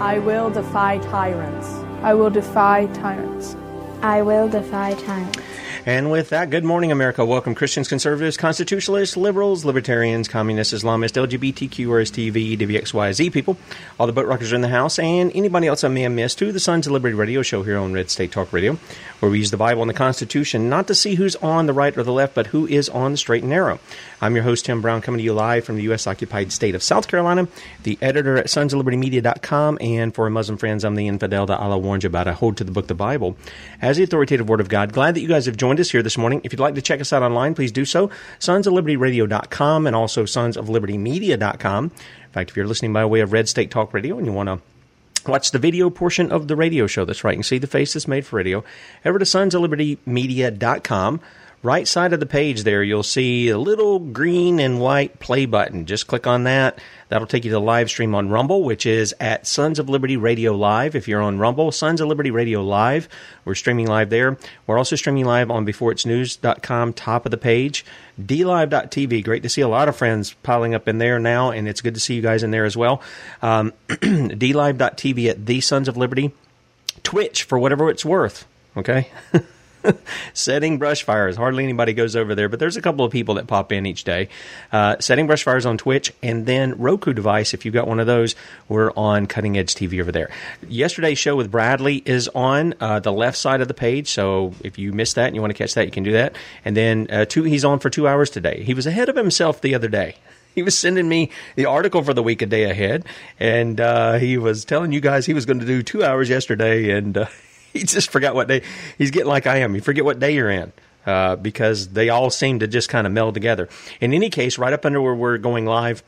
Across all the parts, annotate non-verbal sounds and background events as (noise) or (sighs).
I will defy tyrants. I will defy tyrants. I will defy tyrants. And with that, good morning, America. Welcome, Christians, conservatives, constitutionalists, liberals, libertarians, communists, Islamists, LGBTQ, RSTV, WXYZ people. All the boat rockers are in the house, and anybody else I may have missed to the Sons of Liberty radio show here on Red State Talk Radio, where we use the Bible and the Constitution not to see who's on the right or the left, but who is on the straight and narrow. I'm your host, Tim Brown, coming to you live from the U.S. occupied state of South Carolina, the editor at sonsoflibertymedia.com, and for our Muslim friends, I'm the infidel that Allah warned you about. I hold to the book, the Bible, as the authoritative Word of God. Glad that you guys have joined us here this morning. If you'd like to check us out online, please do so. Sonsoflibertyradio.com and also sonsoflibertymedia.com. In fact, if you're listening by way of Red State Talk Radio and you want to Watch the video portion of the radio show. That's right. You can see the face that's made for radio. Over to sonsoflibertymedia.com. Right side of the page there, you'll see a little green and white play button. Just click on that. That'll take you to the live stream on Rumble, which is at Sons of Liberty Radio Live. If you're on Rumble, Sons of Liberty Radio Live. We're streaming live there. We're also streaming live on beforeitsnews.com, top of the page. DLive.tv. Great to see a lot of friends piling up in there now, and it's good to see you guys in there as well. Um, (clears throat) DLive.tv at The Sons of Liberty. Twitch for whatever it's worth. Okay. (laughs) (laughs) setting brush fires. Hardly anybody goes over there, but there's a couple of people that pop in each day. Uh, setting brush fires on Twitch, and then Roku device. If you've got one of those, we're on Cutting Edge TV over there. Yesterday's show with Bradley is on uh, the left side of the page, so if you missed that and you want to catch that, you can do that. And then uh, two, he's on for two hours today. He was ahead of himself the other day. (laughs) He was sending me the article for the week a day ahead, and uh, he was telling you guys he was going to do two hours yesterday, and uh, (laughs) he just forgot what day. He's getting like I am. You forget what day you're in. Uh, because they all seem to just kind of meld together. In any case, right up under where we're going live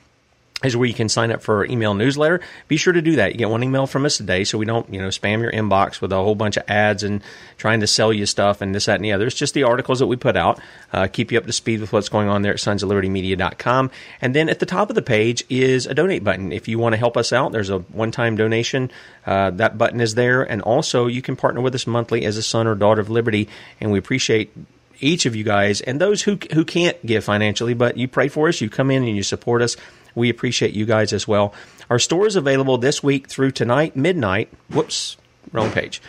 is where you can sign up for our email newsletter. Be sure to do that. You get one email from us today, so we don't, you know, spam your inbox with a whole bunch of ads and trying to sell you stuff and this, that, and the other. It's just the articles that we put out. Uh, keep you up to speed with what's going on there at sonsoflibertymedia.com. And then at the top of the page is a donate button. If you want to help us out, there's a one-time donation. Uh, that button is there. And also, you can partner with us monthly as a son or daughter of liberty, and we appreciate each of you guys and those who who can't give financially, but you pray for us, you come in and you support us. We appreciate you guys as well. Our store is available this week through tonight, midnight. Whoops, wrong page.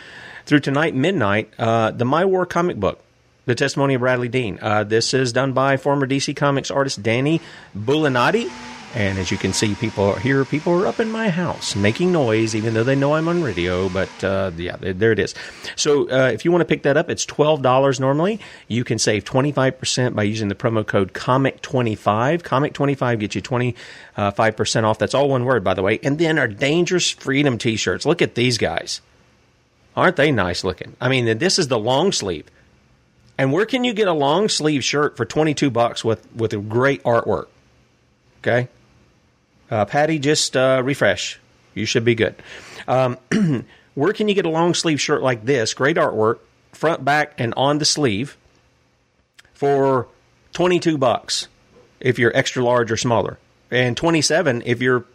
Through tonight, midnight, uh, the My War comic book. The testimony of Bradley Dean. Uh, this is done by former DC Comics artist Danny Bulanadi. And as you can see, people here, people are up in my house making noise, even though they know I'm on radio. But uh, yeah, there it is. So uh, if you want to pick that up, it's twelve dollars normally. You can save twenty five percent by using the promo code Comic twenty five. Comic twenty five gets you twenty five percent off. That's all one word, by the way. And then our Dangerous Freedom T-shirts. Look at these guys. Aren't they nice looking? I mean, this is the long sleeve. And where can you get a long sleeve shirt for 22 bucks with, with a great artwork? Okay. Uh, Patty, just uh, refresh. You should be good. Um, (clears throat) where can you get a long sleeve shirt like this? Great artwork, front, back, and on the sleeve for 22 bucks if you're extra large or smaller, and 27 if you're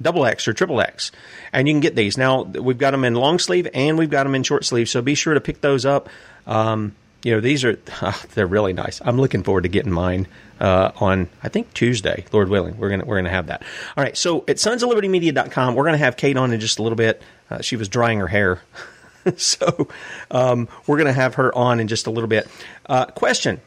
double X or triple X. And you can get these. Now, we've got them in long sleeve and we've got them in short sleeve, so be sure to pick those up. Um, you know, these are, (laughs) they're really nice. I'm looking forward to getting mine uh, on I think Tuesday, Lord willing. We're gonna we're gonna have that. All right. So at sons of liberty media.com, we're gonna have Kate on in just a little bit. Uh, she was drying her hair, (laughs) so um, we're gonna have her on in just a little bit. Uh, question: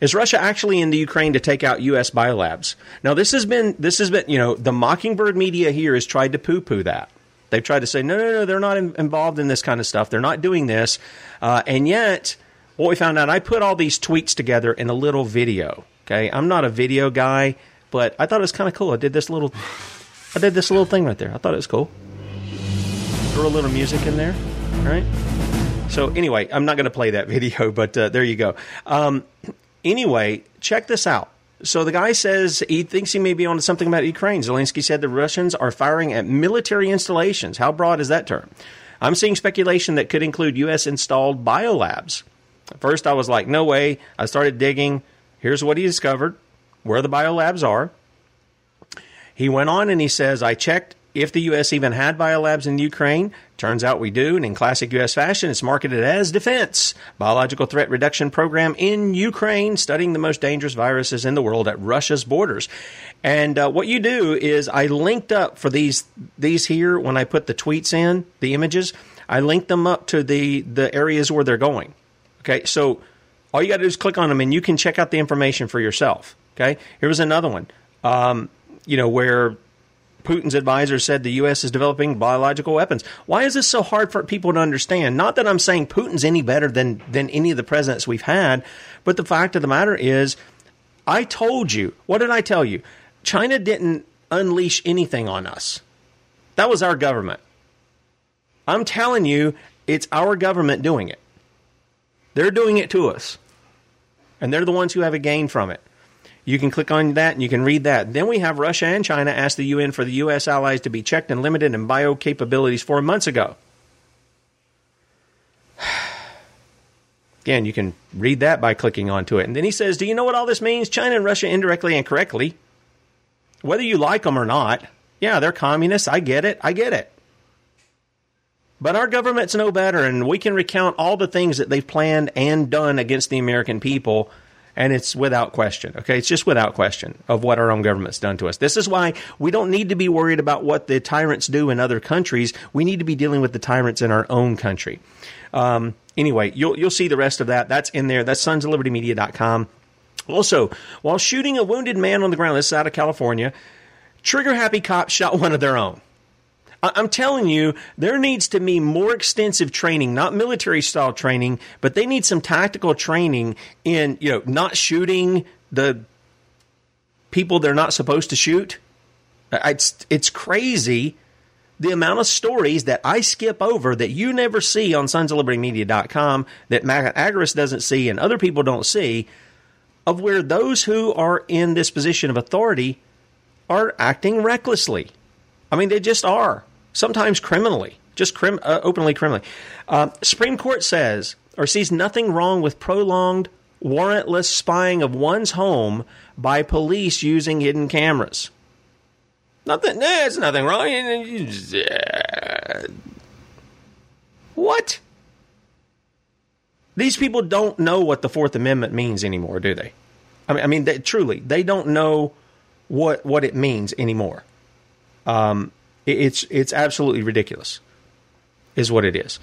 Is Russia actually in the Ukraine to take out U.S. biolabs? Now this has been this has been you know the Mockingbird media here has tried to poo poo that. They've tried to say no no no they're not in, involved in this kind of stuff. They're not doing this, uh, and yet what we found out I put all these tweets together in a little video Okay, I'm not a video guy, but I thought it was kind of cool. I did this little, I did this little thing right there. I thought it was cool. Throw a little music in there, right? So anyway, I'm not going to play that (laughs) video, but uh, there you go. Um, anyway, check this out. So the guy says he thinks he may be on something about Ukraine. Zelensky said the Russians are firing at military installations. How broad is that term? I'm seeing speculation that could include U.S. installed biolabs. At first, I was like, no way. I started digging. Here's what he discovered where the biolabs are. He went on and he says, I checked if the U.S. even had biolabs in Ukraine. Turns out we do, and in classic U.S. fashion, it's marketed as defense. Biological threat reduction program in Ukraine, studying the most dangerous viruses in the world at Russia's borders. And uh, what you do is, I linked up for these these here when I put the tweets in, the images. I linked them up to the the areas where they're going. Okay, so all you got to do is click on them and you can check out the information for yourself. Okay. Here was another one, um, you know, where Putin's advisor said the U.S. is developing biological weapons. Why is this so hard for people to understand? Not that I'm saying Putin's any better than, than any of the presidents we've had, but the fact of the matter is, I told you. What did I tell you? China didn't unleash anything on us. That was our government. I'm telling you, it's our government doing it. They're doing it to us and they're the ones who have a gain from it. You can click on that and you can read that. Then we have Russia and China asked the UN for the U.S. allies to be checked and limited in bio capabilities four months ago. (sighs) Again, you can read that by clicking onto it. And then he says, Do you know what all this means? China and Russia indirectly and correctly, whether you like them or not, yeah, they're communists. I get it. I get it. But our government's no better, and we can recount all the things that they've planned and done against the American people, and it's without question. Okay, it's just without question of what our own government's done to us. This is why we don't need to be worried about what the tyrants do in other countries. We need to be dealing with the tyrants in our own country. Um, anyway, you'll you'll see the rest of that. That's in there. That's sons of liberty media.com. Also, while shooting a wounded man on the ground, this is out of California, trigger happy cops shot one of their own. I'm telling you, there needs to be more extensive training, not military style training, but they need some tactical training in, you know, not shooting the people they're not supposed to shoot. It's, it's crazy the amount of stories that I skip over that you never see on sonsoflibertymedia.com that Matt Agorist doesn't see and other people don't see of where those who are in this position of authority are acting recklessly. I mean, they just are. Sometimes criminally, just crim- uh, openly criminally. Uh, Supreme Court says or sees nothing wrong with prolonged warrantless spying of one's home by police using hidden cameras. Nothing. There's nothing wrong. What? These people don't know what the Fourth Amendment means anymore, do they? I mean, I mean, they, truly, they don't know what what it means anymore. Um, it, it's it's absolutely ridiculous, is what it is.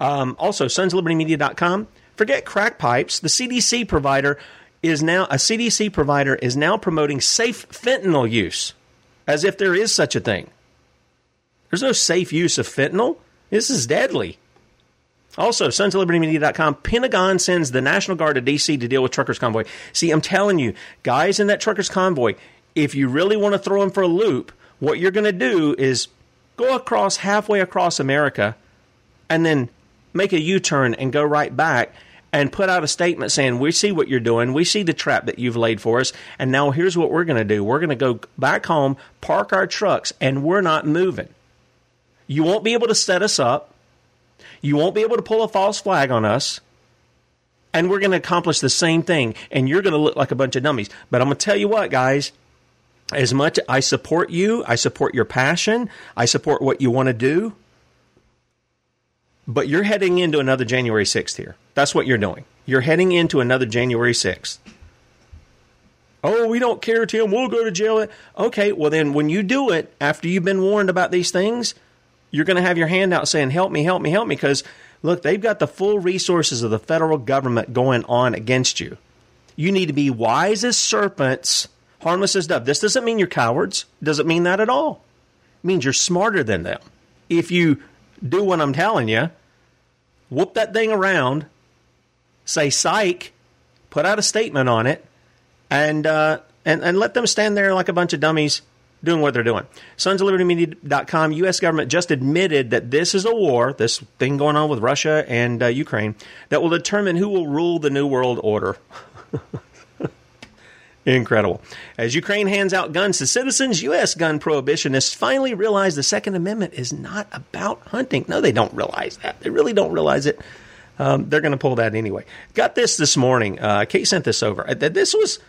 Um, also, sonslibertymedia.com. Forget crack pipes. The CDC provider is now a CDC provider is now promoting safe fentanyl use, as if there is such a thing. There's no safe use of fentanyl. This is deadly. Also, sons of libertymedia.com, Pentagon sends the National Guard to D.C. to deal with truckers' convoy. See, I'm telling you, guys in that truckers' convoy, if you really want to throw them for a loop, what you're going to do is go across halfway across America and then make a U turn and go right back and put out a statement saying, We see what you're doing. We see the trap that you've laid for us. And now here's what we're going to do we're going to go back home, park our trucks, and we're not moving. You won't be able to set us up. You won't be able to pull a false flag on us. And we're going to accomplish the same thing. And you're going to look like a bunch of dummies. But I'm going to tell you what, guys. As much I support you, I support your passion, I support what you want to do. But you're heading into another January 6th here. That's what you're doing. You're heading into another January 6th. Oh, we don't care, Tim. We'll go to jail. Okay, well, then when you do it, after you've been warned about these things, you're going to have your hand out saying, Help me, help me, help me. Because, look, they've got the full resources of the federal government going on against you. You need to be wise as serpents, harmless as dove. This doesn't mean you're cowards. Doesn't mean that at all. It means you're smarter than them. If you do what I'm telling you, whoop that thing around, say psych, put out a statement on it, and uh, and and let them stand there like a bunch of dummies doing what they're doing. Sons of Liberty Media.com, U.S. government just admitted that this is a war, this thing going on with Russia and uh, Ukraine, that will determine who will rule the New World Order. (laughs) Incredible. As Ukraine hands out guns to citizens, U.S. gun prohibitionists finally realize the Second Amendment is not about hunting. No, they don't realize that. They really don't realize it. Um, they're going to pull that anyway. Got this this morning. Uh, Kate sent this over. Uh, this was,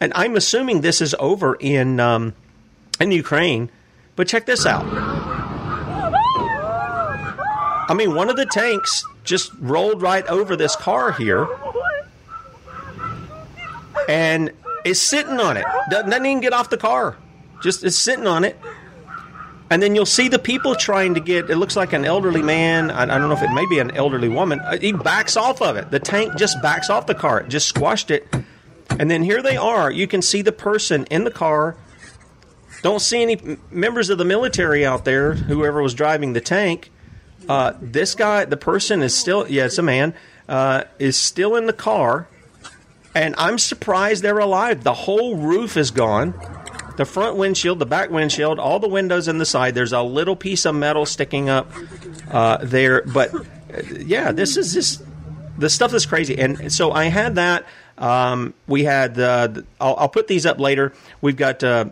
and I'm assuming this is over in um, in Ukraine. But check this out. I mean, one of the tanks just rolled right over this car here, and is sitting on it. Doesn't, doesn't even get off the car. Just is sitting on it. And then you'll see the people trying to get. It looks like an elderly man. I, I don't know if it may be an elderly woman. Uh, he backs off of it. The tank just backs off the car. It just squashed it. And then here they are. You can see the person in the car. Don't see any members of the military out there. Whoever was driving the tank. Uh, this guy, the person is still. Yeah, it's a man. Uh, is still in the car and I'm surprised they're alive. The whole roof is gone. The front windshield, the back windshield, all the windows in the side. There's a little piece of metal sticking up uh, there, but uh, yeah, this is just the stuff that's crazy. And so I had that. Um, we had. Uh, I'll, I'll, put these up later. We've got uh,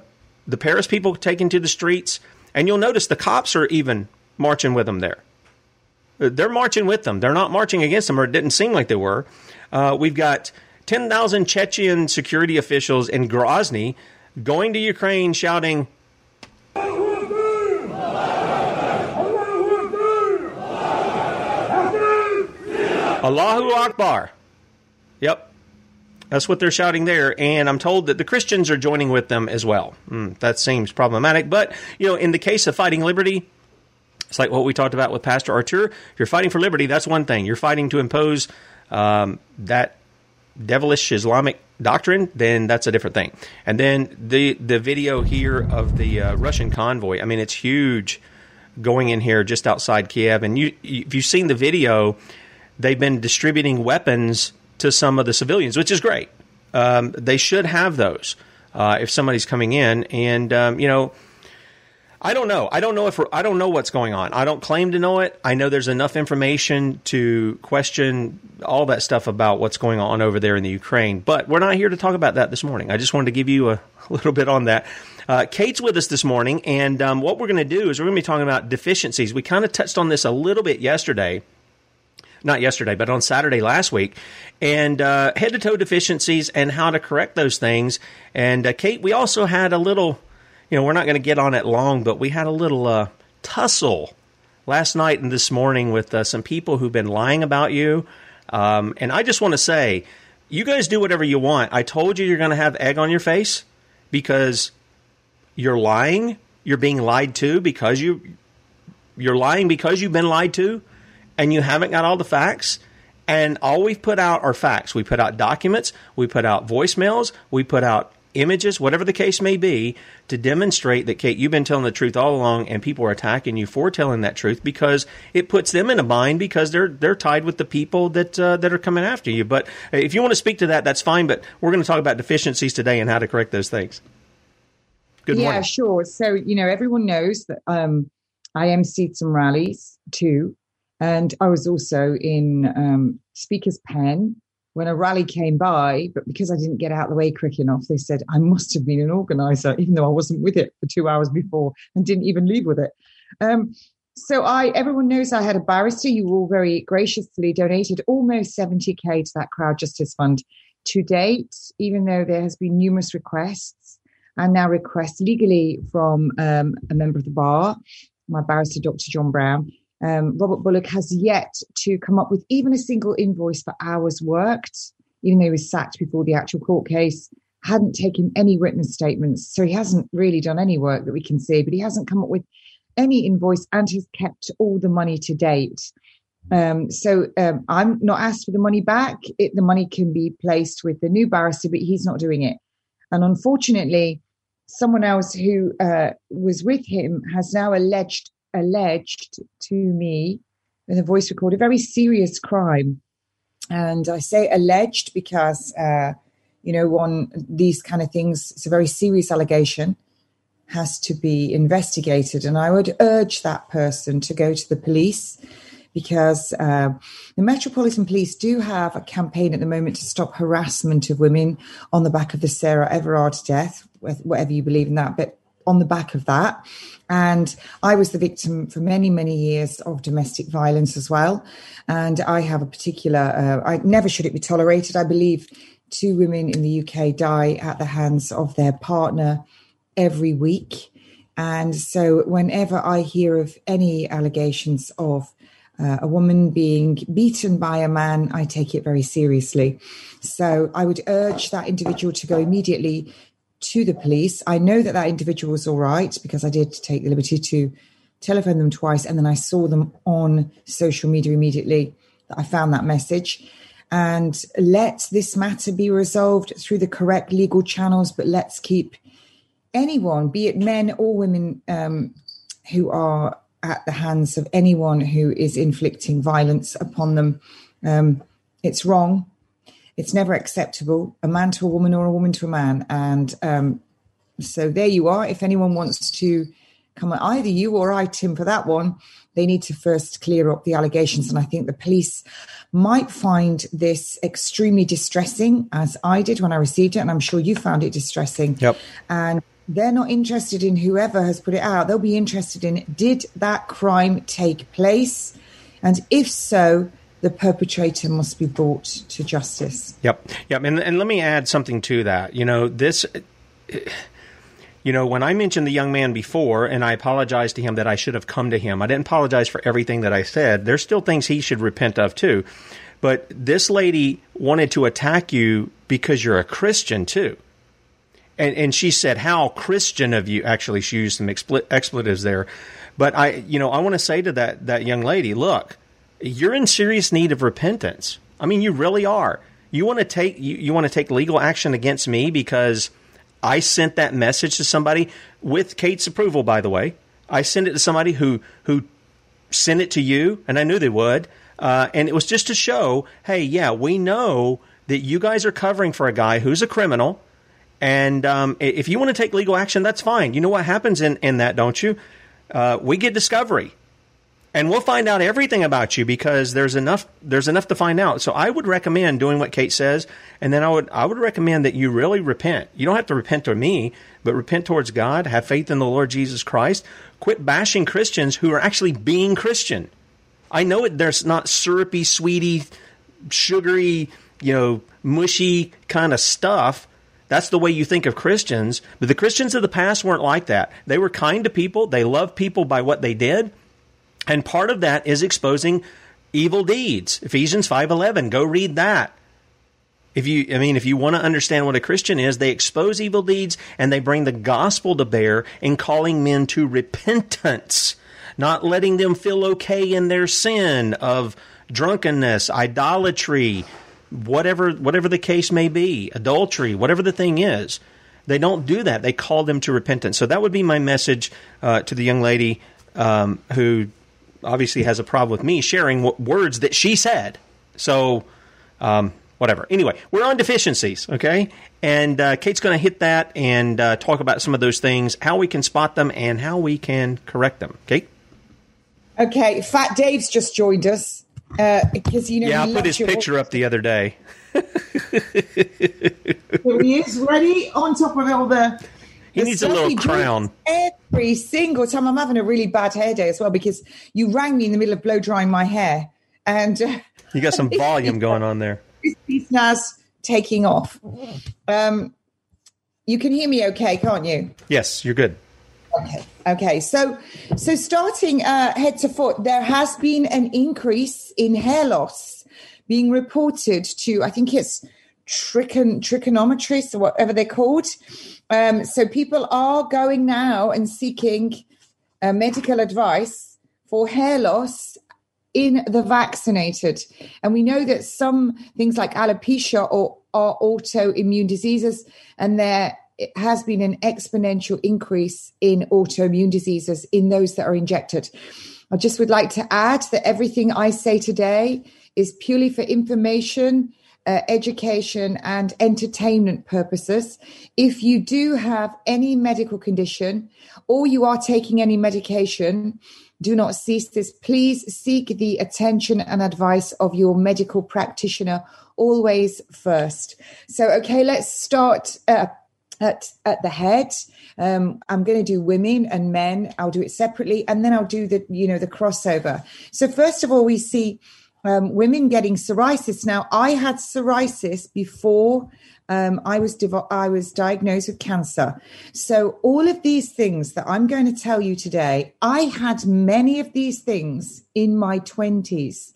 the Paris people taken to the streets, and you'll notice the cops are even marching with them there. Uh, they're marching with them. They're not marching against them, or it didn't seem like they were. We've got 10,000 Chechen security officials in Grozny going to Ukraine shouting, Allahu Akbar. Yep. That's what they're shouting there. And I'm told that the Christians are joining with them as well. Mm, that seems problematic. But, you know, in the case of fighting liberty, it's like what we talked about with Pastor Artur. If you're fighting for liberty, that's one thing. You're fighting to impose um, that devilish Islamic doctrine, then that's a different thing. And then the the video here of the uh, Russian convoy. I mean, it's huge, going in here just outside Kiev. And you, if you've seen the video, they've been distributing weapons to some of the civilians, which is great. Um, they should have those uh, if somebody's coming in, and um, you know I don't know. I don't know if I don't know what's going on. I don't claim to know it. I know there's enough information to question all that stuff about what's going on over there in the Ukraine. But we're not here to talk about that this morning. I just wanted to give you a, a (laughs) little bit on that. Uh, Kate's with us this morning, and um, what we're going to do is we're going to be talking about deficiencies. We kind of touched on this a little bit yesterday not yesterday, but on Saturday last week, and uh, head to toe deficiencies and how to correct those things. And uh, Kate, we also had a little you know, we're not going to get on it long, but we had a little uh, tussle last night and this morning with uh, some people who've been lying about you. Um, and I just want to say, you guys do whatever you want. I told you you're going to have egg on your face because you're lying, you're being lied to because you you're lying because you've been lied to and you haven't got all the facts. And all we've put out are facts. We put out documents, we put out voicemails, we put out images, whatever the case may be, to demonstrate that Kate, you've been telling the truth all along, and people are attacking you for telling that truth because it puts them in a bind because they're they're tied with the people that uh, that are coming after you. But if you want to speak to that, that's fine. But we're going to talk about deficiencies today and how to correct those things. Good morning. Yeah, sure. So you know, everyone knows that um, I emceed some rallies too, and I was also in um, Speaker's Pen when a rally came by, but because I didn't get out of the way quick enough, they said I must have been an organizer, (laughs) even though I wasn't with it for two hours before and didn't even leave with it. Um, so I, everyone knows I had a barrister. You all very graciously donated almost 70k to that CrowdJustice fund to date, even though there has been numerous requests and now requests legally from um, a member of the bar, my barrister, Dr. John Brown, um, Robert Bullock has yet to come up with even a single invoice for hours worked, even though he was sacked before the actual court case, hadn't taken any written statements. So he hasn't really done any work that we can see, but he hasn't come up with any invoice and has kept all the money to date. Um, so um, I'm not asked for the money back. It, the money can be placed with the new barrister, but he's not doing it. And unfortunately, someone else who uh, was with him has now alleged alleged to me in a voice record a very serious crime. And I say alleged because, uh, you know, on these kind of things, it's a very serious allegation, has to be investigated. And I would urge that person to go to the police because uh, the Metropolitan Police do have a campaign at the moment to stop harassment of women on the back of the Sarah Everard death, whatever you believe in that. But on the back of that. And I was the victim for many, many years of domestic violence as well. And I have a particular, uh, I never should it be tolerated. I believe two women in the UK die at the hands of their partner every week. And so whenever I hear of any allegations of uh, a woman being beaten by a man, I take it very seriously. So I would urge that individual to go immediately to the police. I know that that individual was all right because I did take the liberty to telephone them twice and then I saw them on social media immediately that I found that message. And let this matter be resolved through the correct legal channels, but let's keep anyone, be it men or women, um, who are at the hands of anyone who is inflicting violence upon them. Um, it's wrong it's never acceptable, a man to a woman or a woman to a man. And um, so there you are. If anyone wants to come, either you or I, Tim, for that one, they need to first clear up the allegations. And I think the police might find this extremely distressing, as I did when I received it. And I'm sure you found it distressing. Yep. And they're not interested in whoever has put it out. They'll be interested in did that crime take place? And if so, the perpetrator must be brought to justice. Yep, yep. And, and let me add something to that. You know, this. You know, when I mentioned the young man before, and I apologized to him that I should have come to him, I didn't apologize for everything that I said. There's still things he should repent of too. But this lady wanted to attack you because you're a Christian too. And, and she said, How Christian of you. Actually, she used some expl- expletives there. But I, you know, I want to say to that, that young lady, look, you're in serious need of repentance. I mean, you really are. You want to take you, you want to take legal action against me because I sent that message to somebody with Kate's approval, by the way. I sent it to somebody who who sent it to you, and I knew they would. Uh, and it was just to show, hey, yeah, we know that you guys are covering for a guy who's a criminal. And um, if you want to take legal action, that's fine. You know what happens in, in that, don't you? Uh, we get discovery and we'll find out everything about you because there's enough there's enough to find out. So I would recommend doing what Kate says, and then I would I would recommend that you really repent. You don't have to repent to me, but repent towards God, have faith in the Lord Jesus Christ. Quit bashing Christians who are actually being Christian. I know it there's not syrupy, sweetie, sugary, you know, mushy kind of stuff. That's the way you think of Christians. But the Christians of the past weren't like that. They were kind to people. They loved people by what they did and part of that is exposing evil deeds. Ephesians 5:11, go read that. If you, I mean, if you want to understand what a Christian is, they expose evil deeds and they bring the gospel to bear in calling men to repentance, not letting them feel okay in their sin of drunkenness, idolatry, whatever, whatever the case may be, adultery, whatever the thing is. They don't do that. They call them to repentance. So that would be my message uh, to the young lady um, who obviously has a problem with me sharing w- words that she said. So, um, whatever. Anyway, we're on deficiencies, okay? And uh, Kate's going to hit that and uh, talk about some of those things, how we can spot them, and how we can correct them. Kate? Okay, Fat Dave's just joined us because uh, you know. Yeah, I put his picture up the other day. (laughs) Here he is, ready on top of all the. He the needs a little crown. Every single time, I'm having a really bad hair day as well because you rang me in the middle of blow drying my hair, and uh, you got some (laughs) volume going on there this NAS taking off. Um, you can hear me okay, can't you? Yes, you're good. Okay. Okay. So, so starting uh, head to foot, there has been an increase in hair loss being reported to. I think it's trichon trigonometrists or whatever they're called. Um, so people are going now and seeking uh, medical advice for hair loss in the vaccinated. And we know that some things like alopecia or are autoimmune diseases, and there has been an exponential increase in autoimmune diseases in those that are injected. I just would like to add that everything I say today is purely for information, uh, education, and entertainment purposes. If you do have any medical condition or you are taking any medication, do not cease this. Please seek the attention and advice of your medical practitioner always first. So, okay, let's start uh, at at the head. Um, I'm going to do women and men. I'll do it separately, and then I'll do the you know the crossover. So, first of all, we see um, women getting psoriasis. Now, I had psoriasis before um, I was div- I was diagnosed with cancer. So all of these things that I'm going to tell you today, I had many of these things in my 20s,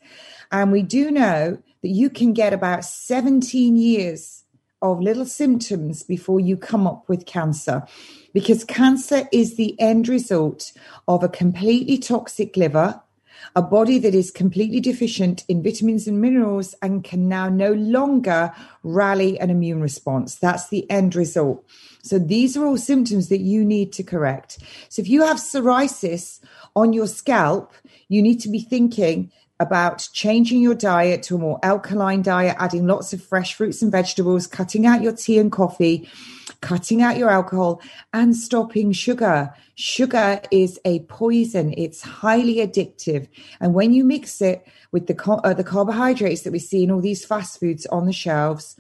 and we do know that you can get about 17 years of little symptoms before you come up with cancer. Because cancer is the end result of a completely toxic liver, a body that is completely deficient in vitamins and minerals and can now no longer rally an immune response. That's the end result. So these are all symptoms that you need to correct. So if you have psoriasis on your scalp, you need to be thinking about changing your diet to a more alkaline diet, adding lots of fresh fruits and vegetables, cutting out your tea and coffee, cutting out your alcohol, and stopping sugar. Sugar is a poison. It's highly addictive. And when you mix it with the, uh, the carbohydrates that we see in all these fast foods on the shelves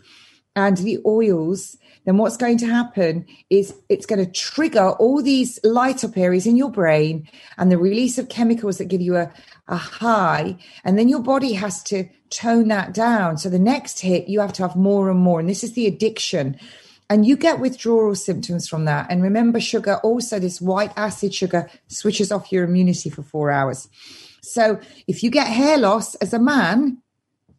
and the oils, then what's going to happen is it's going to trigger all these light up areas in your brain and the release of chemicals that give you a, a high. And then your body has to tone that down. So the next hit, you have to have more and more. And this is the addiction. And you get withdrawal symptoms from that. And remember, sugar also, this white acid sugar switches off your immunity for four hours. So if you get hair loss as a man,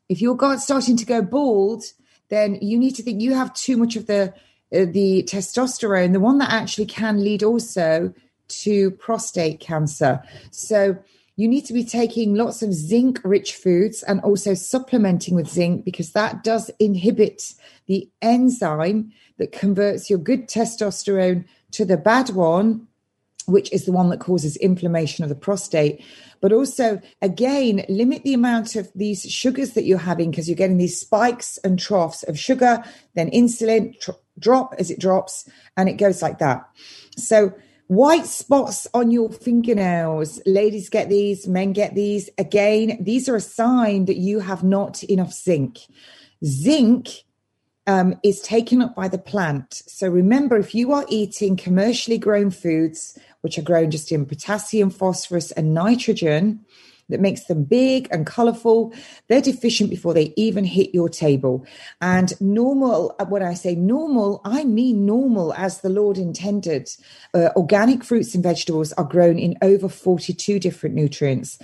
if you're starting to go bald, then you need to think you have too much of the uh, the testosterone, the one that actually can lead also to prostate cancer. So you need to be taking lots of zinc rich foods and also supplementing with zinc because that does inhibit the enzyme that converts your good testosterone to the bad one which is the one that causes inflammation of the prostate. But also, again, limit the amount of these sugars that you're having because you're getting these spikes and troughs of sugar, then insulin tr- drop as it drops, and it goes like that. So, white spots on your fingernails, ladies get these, men get these. Again, these are a sign that you have not enough zinc. Zinc um, is taken up by the plant. So remember, if you are eating commercially grown foods, which are grown just in potassium, phosphorus, and nitrogen, that makes them big and colorful. They're deficient before they even hit your table. And normal, uh, when I say normal, I mean normal as the Lord intended. Uh, organic fruits and vegetables are grown in over 42 different nutrients.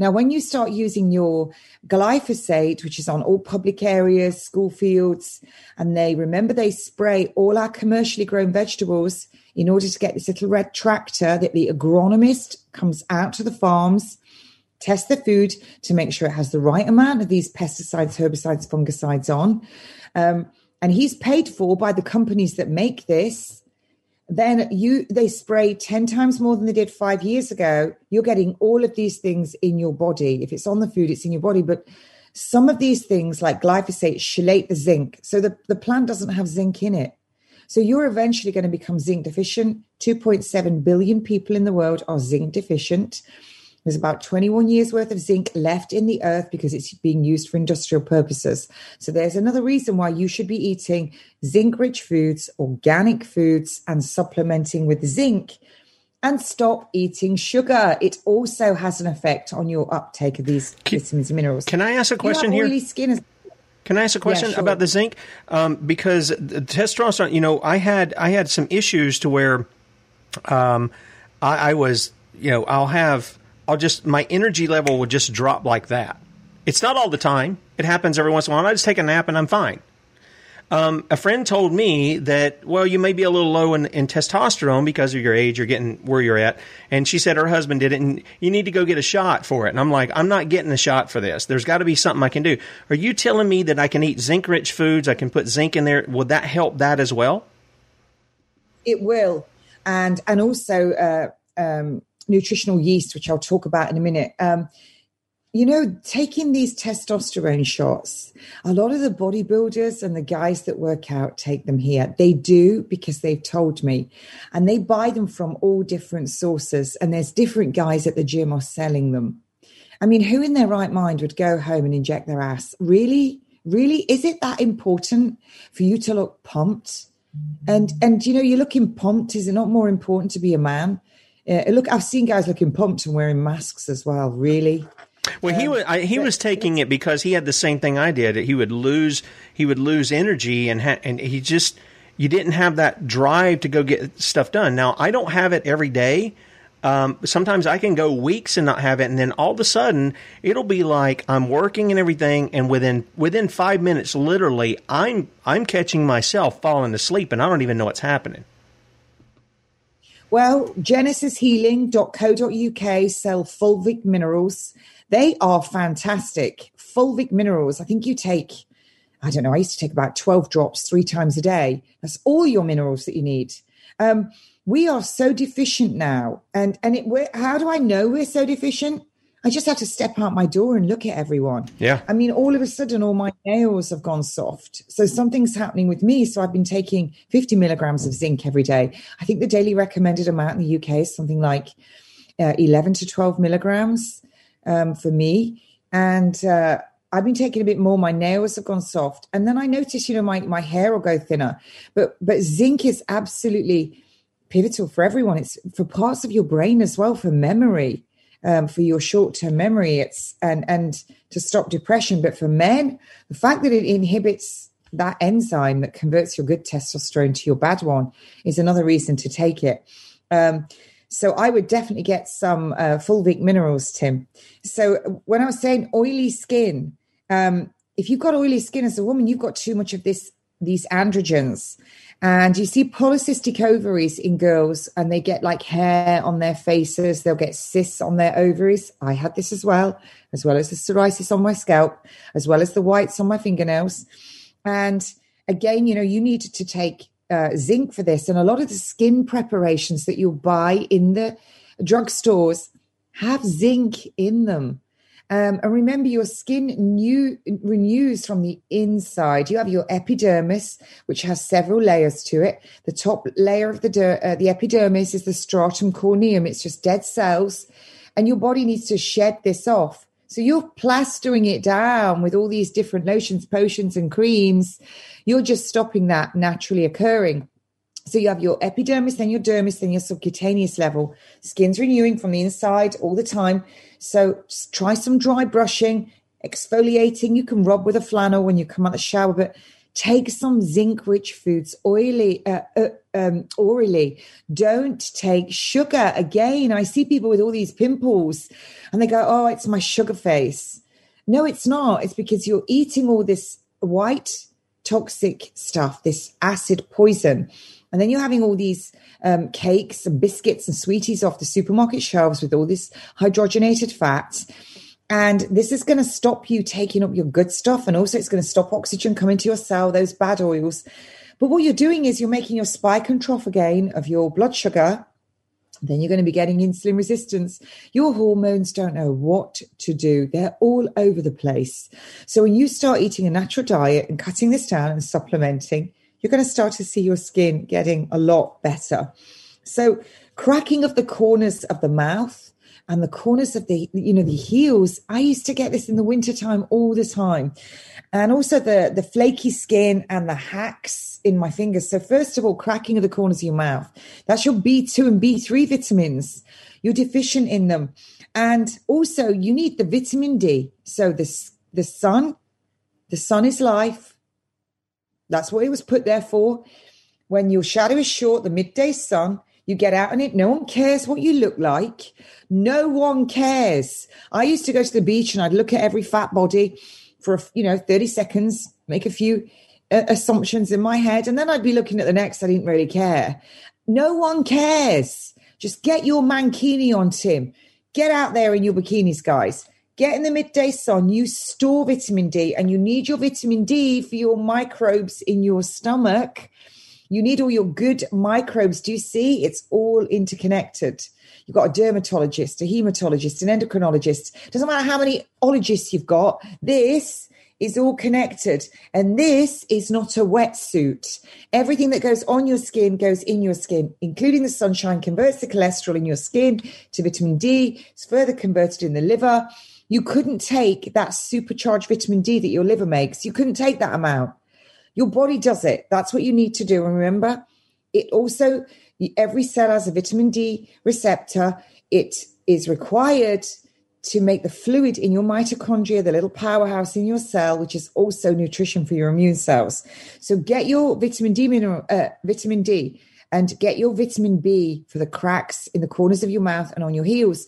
Now, when you start using your glyphosate, which is on all public areas, school fields, and they remember they spray all our commercially grown vegetables in order to get this little red tractor that the agronomist comes out to the farms, tests the food to make sure it has the right amount of these pesticides, herbicides, fungicides on. Um, and he's paid for by the companies that make this then you they spray 10 times more than they did five years ago. You're getting all of these things in your body. If it's on the food it's in your body. But some of these things like glyphosate chelate the zinc. So the, the plant doesn't have zinc in it. So you're eventually going to become zinc deficient. 2.7 billion people in the world are zinc deficient there's about 21 years worth of zinc left in the earth because it's being used for industrial purposes. So there's another reason why you should be eating zinc rich foods, organic foods, and supplementing with zinc. And stop eating sugar. It also has an effect on your uptake of these can, vitamins and minerals. Can I ask a question here? Is- can I ask a question yeah, sure. about the zinc? Um, because the testosterone, you know, I had I had some issues to where um, I, I was, you know, I'll have I'll just my energy level will just drop like that. It's not all the time. It happens every once in a while. I just take a nap and I'm fine. Um, a friend told me that, well, you may be a little low in, in, testosterone because of your age, you're getting where you're at. And she said her husband did it and you need to go get a shot for it. And I'm like, I'm not getting a shot for this. There's got to be something I can do. Are you telling me that I can eat zinc rich foods? I can put zinc in there. Would that help that as well? It will. And, and also, uh, um, nutritional yeast, which I'll talk about in a minute. Um, you know, taking these testosterone shots, a lot of the bodybuilders and the guys that work out take them here. They do because they've told me. And they buy them from all different sources. And there's different guys at the gym are selling them. I mean, who in their right mind would go home and inject their ass? Really? Really? Is it that important for you to look pumped? And and you know, you're looking pumped. Is it not more important to be a man? Uh, look, I've seen guys looking pumped and wearing masks as well. Really. Well, he um, was I, he was taking it because he had the same thing I did. He would lose he would lose energy and ha- and he just you didn't have that drive to go get stuff done. Now I don't have it every day. Um, sometimes I can go weeks and not have it, and then all of a sudden it'll be like I'm working and everything, and within within five minutes, literally, I'm I'm catching myself falling asleep, and I don't even know what's happening. Well, genesishealing.co.uk sell fulvic minerals. They are fantastic. Fulvic minerals. I think you take, I don't know, I used to take about 12 drops three times a day. That's all your minerals that you need. Um, we are so deficient now. And, and it, how do I know we're so deficient? I just had to step out my door and look at everyone. Yeah. I mean, all of a sudden, all my nails have gone soft. So something's happening with me. So I've been taking 50 milligrams of zinc every day. I think the daily recommended amount in the UK is something like uh, 11 to 12 milligrams um, for me. And uh, I've been taking a bit more. My nails have gone soft. And then I notice, you know, my, my hair will go thinner. But but zinc is absolutely pivotal for everyone. It's for parts of your brain as well, for memory um, for your short term memory. It's and and to stop depression. But for men, the fact that it inhibits that enzyme that converts your good testosterone to your bad one is another reason to take it. Um, so I would definitely get some uh, fulvic minerals, Tim. So when I was saying oily skin, um, if you've got oily skin as a woman, you've got too much of this these androgens. And you see polycystic ovaries in girls, and they get like hair on their faces. They'll get cysts on their ovaries. I had this as well, as well as the psoriasis on my scalp, as well as the whites on my fingernails. And again, you know, you need to take uh, zinc for this. And a lot of the skin preparations that you'll buy in the drugstores have zinc in them. Um, and remember, your skin new, renews from the inside. You have your epidermis, which has several layers to it. The top layer of the uh, the epidermis is the stratum corneum. It's just dead cells, and your body needs to shed this off. So you're plastering it down with all these different lotions, potions, and creams. You're just stopping that naturally occurring. So you have your epidermis, then your dermis, then your subcutaneous level. Skin's renewing from the inside all the time. So try some dry brushing, exfoliating. You can rub with a flannel when you come out of the shower, but Take some zinc rich foods oily, uh, uh, um, orally. Don't take sugar. Again, I see people with all these pimples and they go, oh, it's my sugar face. No, it's not. It's because you're eating all this white toxic stuff, this acid poison. And then you're having all these um, cakes and biscuits and sweeties off the supermarket shelves with all this hydrogenated fat. And this is going to stop you taking up your good stuff. And also, it's going to stop oxygen coming to your cell, those bad oils. But what you're doing is you're making your spike and trough again of your blood sugar. Then you're going to be getting insulin resistance. Your hormones don't know what to do. They're all over the place. So when you start eating a natural diet and cutting this down and supplementing, you're going to start to see your skin getting a lot better. So cracking of the corners of the mouth, and the corners of the you know the heels i used to get this in the wintertime all the time. And also the the flaky skin and the hacks in my fingers. So first of all cracking of the corners of your mouth. That's your b2 and b3 vitamins. You're deficient in them. And also you need the vitamin d. So the the sun the sun is life that's what it was put there for when your shadow is short the midday sun you get out in it. No one cares what you look like. No one cares. I used to go to the beach and I'd look at every fat body for, you know, 30 seconds, make a few uh, assumptions in my head. And then I'd be looking at the next. I didn't really care. No one cares. Just get your mankini on, Tim. Get out there in your bikinis, guys. Get in the midday sun. You store vitamin D and you need your vitamin D for your microbes in your stomach you need all your good microbes. Do you see? It's all interconnected. You've got a dermatologist, a hematologist, an endocrinologist. Doesn't matter how many ologists you've got. This is all connected. And this is not a wetsuit. Everything that goes on your skin goes in your skin, including the sunshine, converts the cholesterol in your skin to vitamin D. It's further converted in the liver. You couldn't take that supercharged vitamin D that your liver makes. You couldn't take that amount. Your body does it. That's what you need to do. And remember, it also, every cell has a vitamin D receptor. It is required to make the fluid in your mitochondria, the little powerhouse in your cell, which is also nutrition for your immune cells. So get your vitamin D mineral, uh, vitamin D, and get your vitamin B for the cracks in the corners of your mouth and on your heels.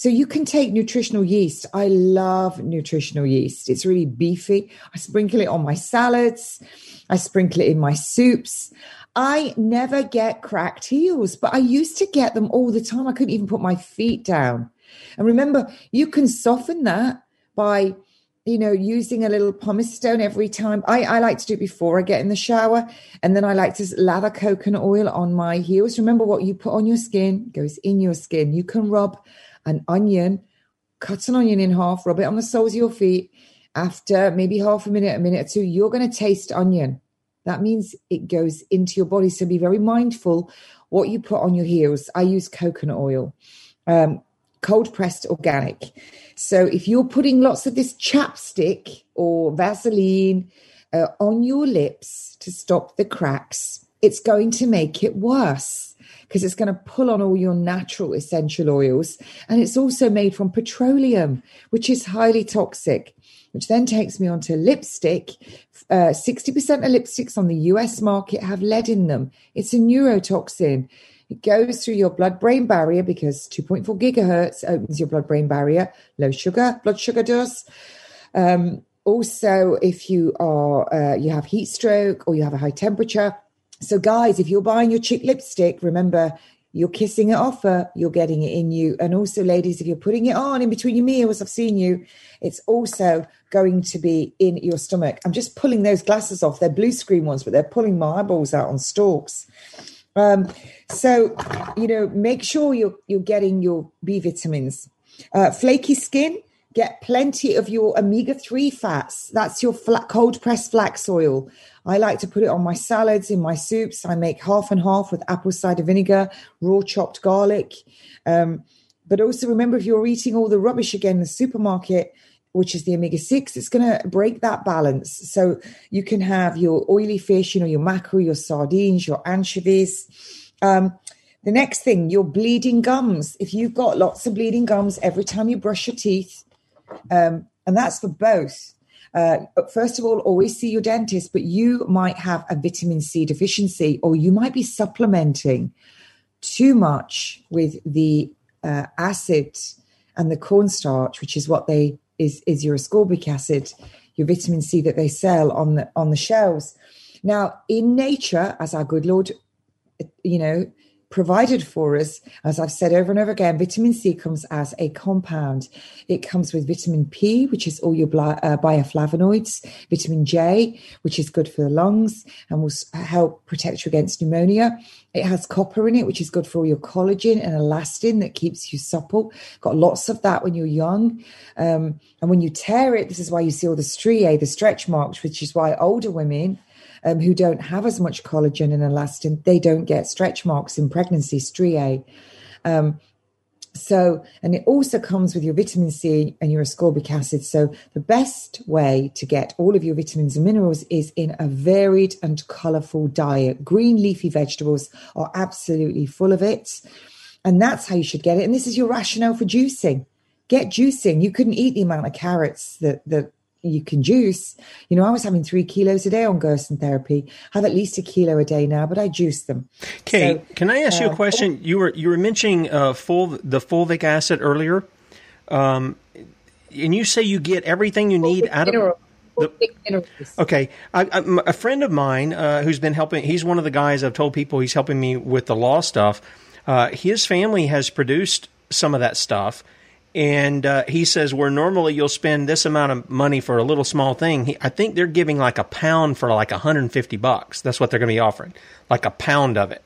So you can take nutritional yeast. I love nutritional yeast. It's really beefy. I sprinkle it on my salads. I sprinkle it in my soups. I never get cracked heels, but I used to get them all the time. I couldn't even put my feet down. And remember, you can soften that by, you know, using a little pumice stone every time. I, I like to do it before I get in the shower. And then I like to lather coconut oil on my heels. Remember what you put on your skin goes in your skin. You can rub an onion, cut an onion in half, rub it on the soles of your feet. After maybe half a minute, a minute or two, you're going to taste onion. That means it goes into your body. So be very mindful what you put on your heels. I use coconut oil, um, cold pressed organic. So if you're putting lots of this chapstick or Vaseline uh, on your lips to stop the cracks, it's going to make it worse because it's going to pull on all your natural essential oils. And it's also made from petroleum, which is highly toxic, which then takes me on to lipstick. Uh, 60% of lipsticks on the US market have lead in them. It's a neurotoxin. It goes through your blood brain barrier because 2.4 gigahertz opens your blood brain barrier. Low sugar, blood sugar does. Um, also, if you are uh, you have heat stroke or you have a high temperature, so, guys, if you're buying your chick lipstick, remember you're kissing it off her, you're getting it in you. And also, ladies, if you're putting it on in between your meals, I've seen you, it's also going to be in your stomach. I'm just pulling those glasses off. They're blue screen ones, but they're pulling my eyeballs out on stalks. Um, so, you know, make sure you're you're getting your B vitamins. Uh, flaky skin, get plenty of your omega 3 fats. That's your flat, cold pressed flax oil. I like to put it on my salads, in my soups. I make half and half with apple cider vinegar, raw chopped garlic. Um, but also remember, if you're eating all the rubbish again in the supermarket, which is the omega 6, it's going to break that balance. So you can have your oily fish, you know, your mackerel, your sardines, your anchovies. Um, the next thing, your bleeding gums. If you've got lots of bleeding gums every time you brush your teeth, um, and that's for both uh, first of all, always see your dentist, but you might have a vitamin C deficiency, or you might be supplementing too much with the uh, acid and the cornstarch, which is what they is is your ascorbic acid, your vitamin C that they sell on the on the shelves. Now, in nature, as our good Lord, you know, provided for us, as I've said over and over again, vitamin C comes as a compound. It comes with vitamin P, which is all your uh, bioflavonoids, vitamin J, which is good for the lungs and will help protect you against pneumonia. It has copper in it, which is good for all your collagen and elastin that keeps you supple. Got lots of that when you're young. Um, and when you tear it, this is why you see all the striae, the stretch marks, which is why older women um, who don't have as much collagen and elastin, they don't get stretch marks in pregnancy, striae. Um, so, and it also comes with your vitamin C and your ascorbic acid. So, the best way to get all of your vitamins and minerals is in a varied and colorful diet. Green leafy vegetables are absolutely full of it. And that's how you should get it. And this is your rationale for juicing. Get juicing. You couldn't eat the amount of carrots that, that you can juice. You know, I was having three kilos a day on Gerson therapy. I have at least a kilo a day now, but I juice them. Okay, so, can I ask uh, you a uh, question? You were you were mentioning uh, full the fulvic acid earlier, um, and you say you get everything you need out of. The, okay, I, I, a friend of mine uh, who's been helping. He's one of the guys I've told people he's helping me with the law stuff. Uh, his family has produced some of that stuff and uh, he says where normally you'll spend this amount of money for a little small thing he, i think they're giving like a pound for like 150 bucks. That's what they're going to be offering like a pound of it.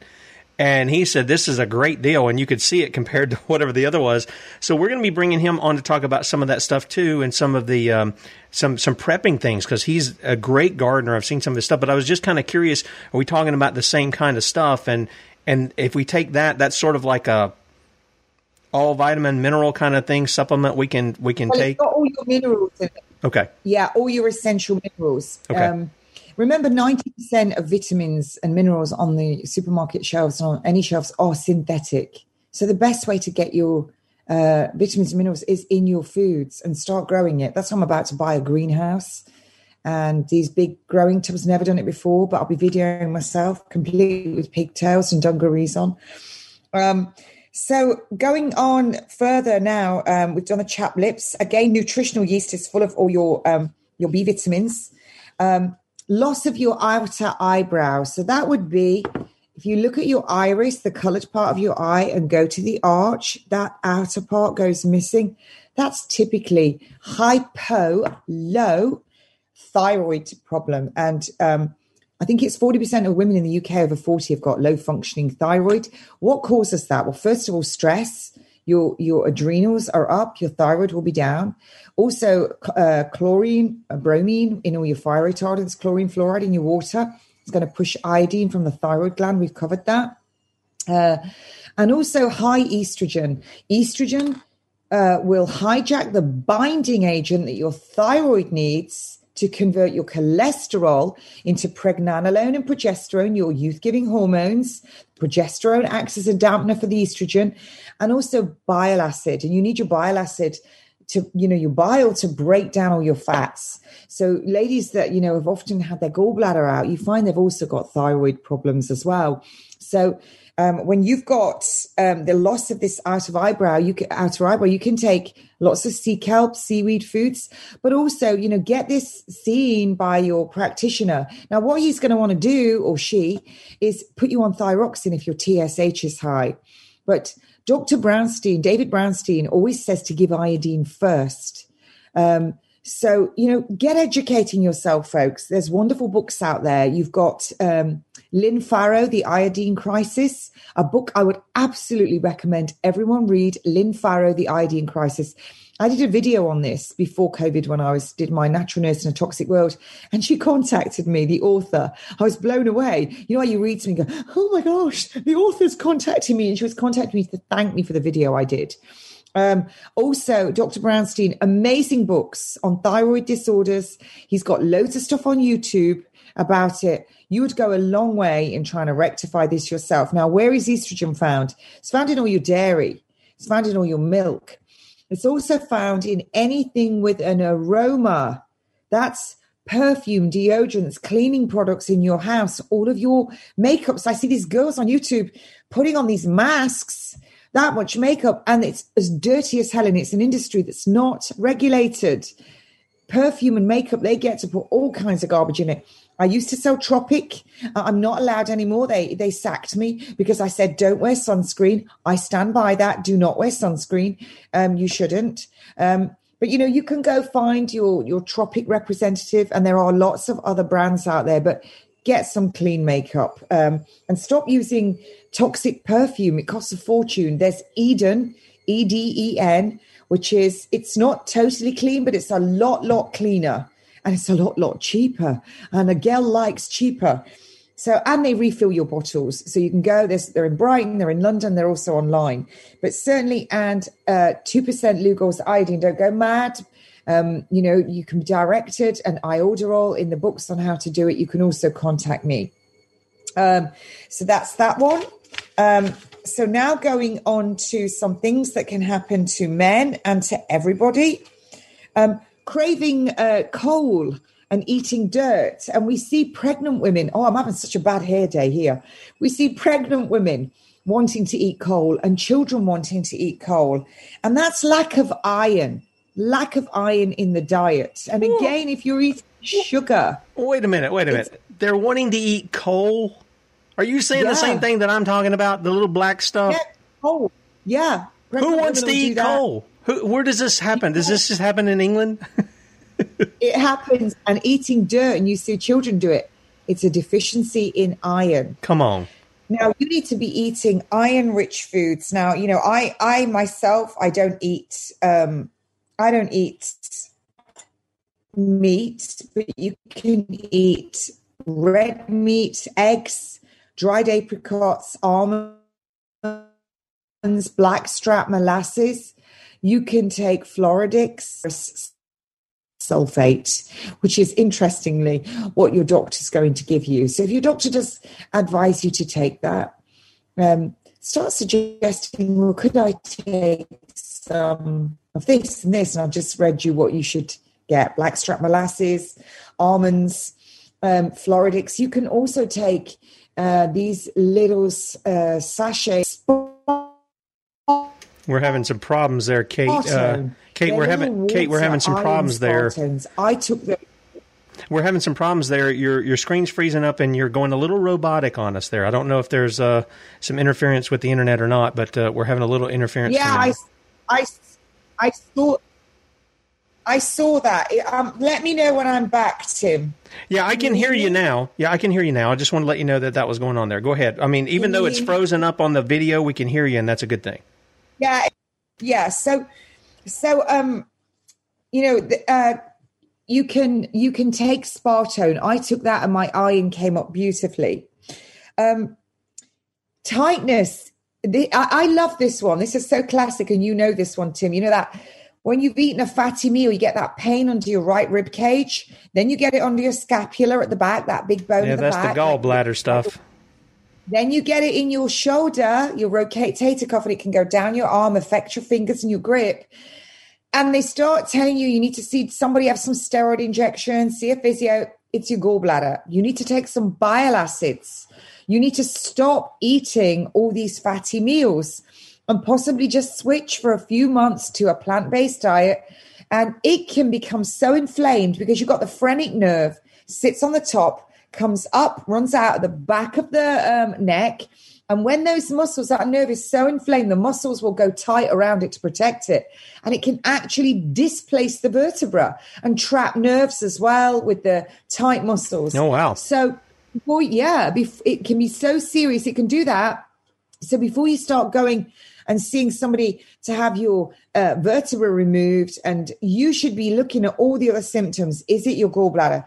And he said this is a great deal and you could see it compared to (laughs) whatever the other was. So we're going to be bringing him on to talk about some of that stuff too and some of the um, some some prepping things because he's a great gardener. I've seen some of his stuff but i was just kind of curious are we talking about the same kind of stuff? And and if we take that that's sort of like a all vitamin mineral kind of thing supplement we can we can well, take? all your minerals in it. Okay. Yeah, all your essential minerals. Okay. Um, remember, ninety percent of vitamins and minerals on the supermarket shelves on any shelves are synthetic. So the best way to get your uh, vitamins and minerals is in your foods and start growing it. That's why I'm about to buy a greenhouse and these big growing tubs. Never done it before, but I'll be videoing myself completely with pigtails and dungarees on. Um, so going on further now, um, we've done the chap lips. Again, nutritional yeast is full of all your um, your B vitamins. Um, loss of your outer eyebrow. So that would be if you look at your iris, the colored part of your eye, and go to the arch, that outer part goes missing. That's typically hypo low thyroid problem. And um, I think it's 40% of women in the UK over 40 have got low functioning thyroid. What causes that? Well, first of all, stress. Your, your adrenals are up, your thyroid will be down. Also, uh, chlorine, uh, bromine in all your fire retardants, chlorine fluoride in your water. It's going to push iodine from the thyroid gland. We've covered that. Uh, and also high estrogen. Estrogen uh, will hijack the binding agent that your thyroid needs to convert your cholesterol into pregnenolone and progesterone, your youth giving hormones. Progesterone acts as a dampener for the estrogen and also bile acid. And you need your bile acid to, you know, your bile to break down all your fats. So, ladies that, you know, have often had their gallbladder out, you find they've also got thyroid problems as well. So, um, when you've got um, the loss of this outer eyebrow, you can, outer eyebrow, you can take lots of sea kelp, seaweed foods, but also, you know, get this seen by your practitioner. Now, what he's going to want to do, or she, is put you on thyroxine if your TSH is high. But Dr. Brownstein, David Brownstein, always says to give iodine first. Um, so, you know, get educating yourself, folks. There's wonderful books out there. You've got um, Lynn Farrow, The Iodine Crisis, a book I would absolutely recommend everyone read. Lynn Farrow, The Iodine Crisis. I did a video on this before COVID when I was did my natural nurse in a toxic world, and she contacted me, the author. I was blown away. You know how you read something, go, "Oh my gosh, the author's contacting me," and she was contacting me to thank me for the video I did. Um, also, Dr. Brownstein, amazing books on thyroid disorders. He's got loads of stuff on YouTube about it you would go a long way in trying to rectify this yourself. Now, where is estrogen found? It's found in all your dairy, it's found in all your milk. It's also found in anything with an aroma. That's perfume, deodorants, cleaning products in your house, all of your makeups. I see these girls on YouTube putting on these masks, that much makeup, and it's as dirty as hell. And it's an industry that's not regulated. Perfume and makeup, they get to put all kinds of garbage in it. I used to sell Tropic. I'm not allowed anymore. They they sacked me because I said don't wear sunscreen. I stand by that. Do not wear sunscreen. Um, you shouldn't. Um, but you know, you can go find your your Tropic representative, and there are lots of other brands out there. But get some clean makeup um, and stop using toxic perfume. It costs a fortune. There's Eden, E D E N, which is it's not totally clean, but it's a lot lot cleaner and it's a lot lot cheaper. And a girl likes cheaper. So, and they refill your bottles. So you can go, There's, they're in Brighton, they're in London, they're also online. But certainly, and uh, 2% Lugol's iodine, don't go mad. Um, you know, you can be directed, and I order all in the books on how to do it. You can also contact me. Um, so that's that one. Um, so now going on to some things that can happen to men and to everybody. Um, craving uh, coal and eating dirt. And we see pregnant women. Oh, I'm having such a bad hair day here. We see pregnant women wanting to eat coal and children wanting to eat coal. And that's lack of iron, lack of iron in the diet. And again, if you're eating sugar. Wait a minute, wait a minute. They're wanting to eat coal? Are you saying yeah. the same thing that I'm talking about? The little black stuff? Yeah, coal. Yeah. Who wants to eat coal? Who, where does this happen? Does this just happen in England? (laughs) it happens, and eating dirt, and you see children do it. It's a deficiency in iron. Come on. Now you need to be eating iron-rich foods. Now you know I, I myself, I don't eat, um, I don't eat meat, but you can eat red meat, eggs, dried apricots, almonds, blackstrap molasses. You can take Floradix, sulfate, which is interestingly what your doctor's going to give you. So if your doctor does advise you to take that, um, start suggesting, well, could I take some of this and this? And I've just read you what you should get blackstrap molasses, almonds, um, Floradix. You can also take uh, these little uh, sachets we're having some problems there, Kate. Uh, Kate, we're having Kate, we're having some problems there. I took the. We're having some problems there. Your your screen's freezing up, and you're going a little robotic on us there. I don't know if there's uh, some interference with the internet or not, but uh, we're having a little interference. Yeah, I, I, I saw. I saw that. Um, let me know when I'm back, Tim. Yeah, I can hear you now. Yeah, I can hear you now. I just want to let you know that that was going on there. Go ahead. I mean, even though it's frozen up on the video, we can hear you, and that's a good thing. Yeah, yeah. So, so um, you know, uh, you can you can take Spatone. I took that, and my iron came up beautifully. Um, tightness. The, I, I love this one. This is so classic, and you know this one, Tim. You know that when you've eaten a fatty meal, you get that pain under your right rib cage. Then you get it under your scapula at the back, that big bone. Yeah, the that's back, the gallbladder like, stuff. Then you get it in your shoulder, your rotator cuff, and it can go down your arm, affect your fingers and your grip. And they start telling you you need to see somebody have some steroid injections, see a physio. It's your gallbladder. You need to take some bile acids. You need to stop eating all these fatty meals and possibly just switch for a few months to a plant based diet. And it can become so inflamed because you've got the phrenic nerve sits on the top comes up, runs out at the back of the um, neck. And when those muscles, that nerve is so inflamed, the muscles will go tight around it to protect it. And it can actually displace the vertebra and trap nerves as well with the tight muscles. Oh, wow. So, before, yeah, it can be so serious. It can do that. So, before you start going and seeing somebody to have your uh, vertebra removed, and you should be looking at all the other symptoms. Is it your gallbladder?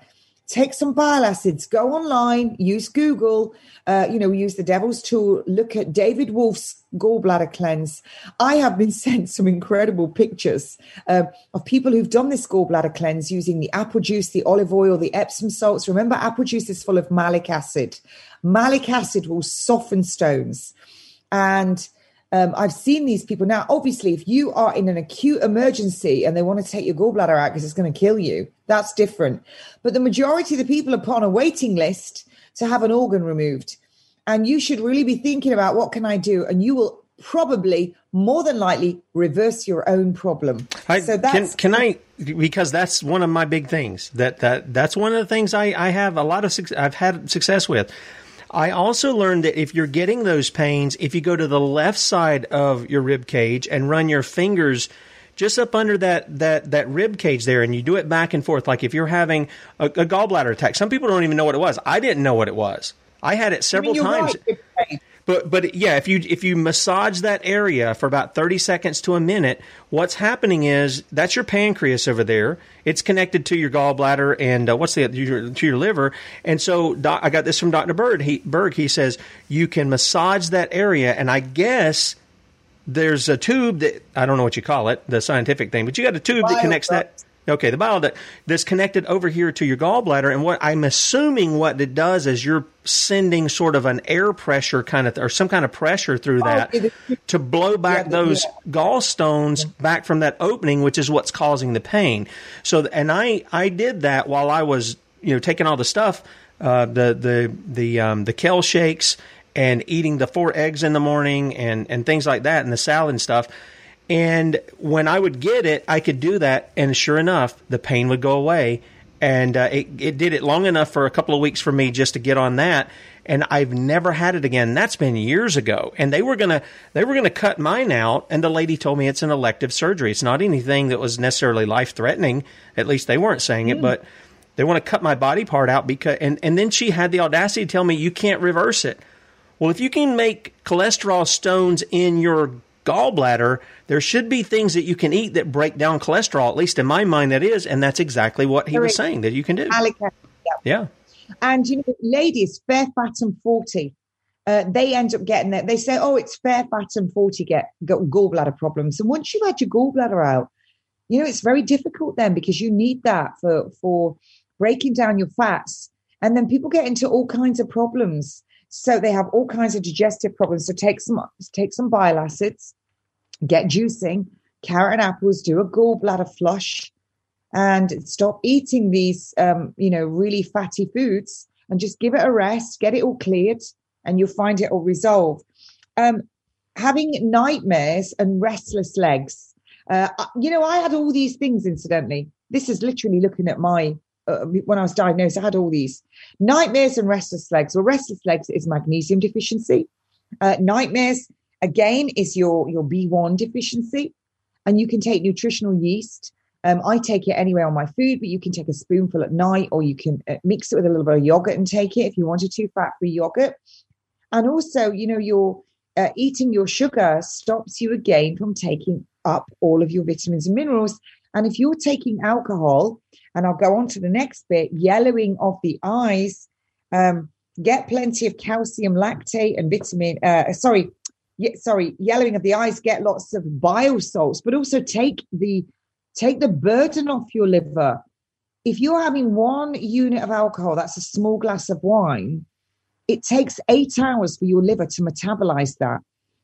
Take some bile acids, go online, use Google, uh, you know, use the devil's tool, look at David Wolfe's gallbladder cleanse. I have been (laughs) sent some incredible pictures uh, of people who've done this gallbladder cleanse using the apple juice, the olive oil, the Epsom salts. Remember, apple juice is full of malic acid. Malic acid will soften stones. And Um, I've seen these people now. Obviously, if you are in an acute emergency and they want to take your gallbladder out because it's going to kill you, that's different. But the majority of the people are put on a waiting list to have an organ removed. And you should really be thinking about what can I do? And you will probably more than likely reverse your own problem. I, so that's can, can I because that's one of my big things that that that's one of the things I I have a lot of success, I've had success with. I also learned that if you're getting those pains, if you go to the left side of your rib cage and run your fingers just up under that that that rib cage there, and you do it back and forth, like if you're having a, a gallbladder attack. Some people don't even know what it was. I didn't know what it was. I had it several times. Right. But but yeah, if you if you massage that area for about 30 seconds to a minute, what's happening is that's your pancreas over there. It's connected to your gallbladder and uh, what's the your, to your liver. And so doc, I got this from Dr. Bird. He Berg he says you can massage that area and I guess there's a tube that I don't know what you call it, the scientific thing, but you got a tube that connects that Okay, the bile that that's connected over here to your gallbladder, and what I'm assuming what it does is you're sending sort of an air pressure kind of or some kind of pressure through that oh, to blow back yeah, those yeah. gallstones yeah. back from that opening, which is what's causing the pain. So, and I I did that while I was you know taking all the stuff, uh, the the the um, the kale shakes and eating the four eggs in the morning and and things like that and the salad and stuff and when I would get it, I could do that, and sure enough, the pain would go away. And uh, it, it did it long enough for a couple of weeks for me just to get on that, and I've never had it again. That's been years ago, and they were gonna they were gonna cut mine out, and the lady told me it's an elective surgery. It's not anything that was necessarily life threatening. At least they weren't saying it, mm. but they want to cut my body part out because. And and then she had the audacity to tell me you can't reverse it. Well, if you can make cholesterol stones in your gallbladder, there should be things that you can eat that break down cholesterol. At least in my mind, that is, and that's exactly what he was saying that you can do. yeah. yeah. And you know, ladies, fair, fat, and forty. Uh, they end up getting that. They say, "Oh, it's fair, fat, and forty get, get gallbladder problems." And once you've had your gallbladder out, you know it's very difficult then because you need that for for breaking down your fats. And then people get into all kinds of problems. So they have all kinds of digestive problems. So take some take some bile acids, get juicing, carrot and apples, do a gallbladder flush, and stop eating these, um, you know, really fatty foods and just give it a rest, get it all cleared, and you'll find it all resolved. Um, having nightmares and restless legs. Uh, you know, I had all these things, incidentally. This is literally looking at my, uh, when I was diagnosed, I had all these nightmares and restless legs. Well, restless legs is magnesium deficiency. Uh, nightmares Again, is your, your B1 deficiency. And you can take nutritional yeast. Um, I take it anyway on my food, but you can take a spoonful at night or you can uh, mix it with a little bit of yogurt and take it if you wanted to, fat free yogurt. And also, you know, your uh, eating your sugar stops you again from taking up all of your vitamins and minerals. And if you're taking alcohol, and I'll go on to the next bit, yellowing of the eyes, um, get plenty of calcium lactate and vitamin, uh, sorry, sorry, yellowing of the eyes, get lots of bile salts, but also take the take the burden off your liver. If you're having one unit of alcohol, that's a small glass of wine, it takes eight hours for your liver to metabolize that.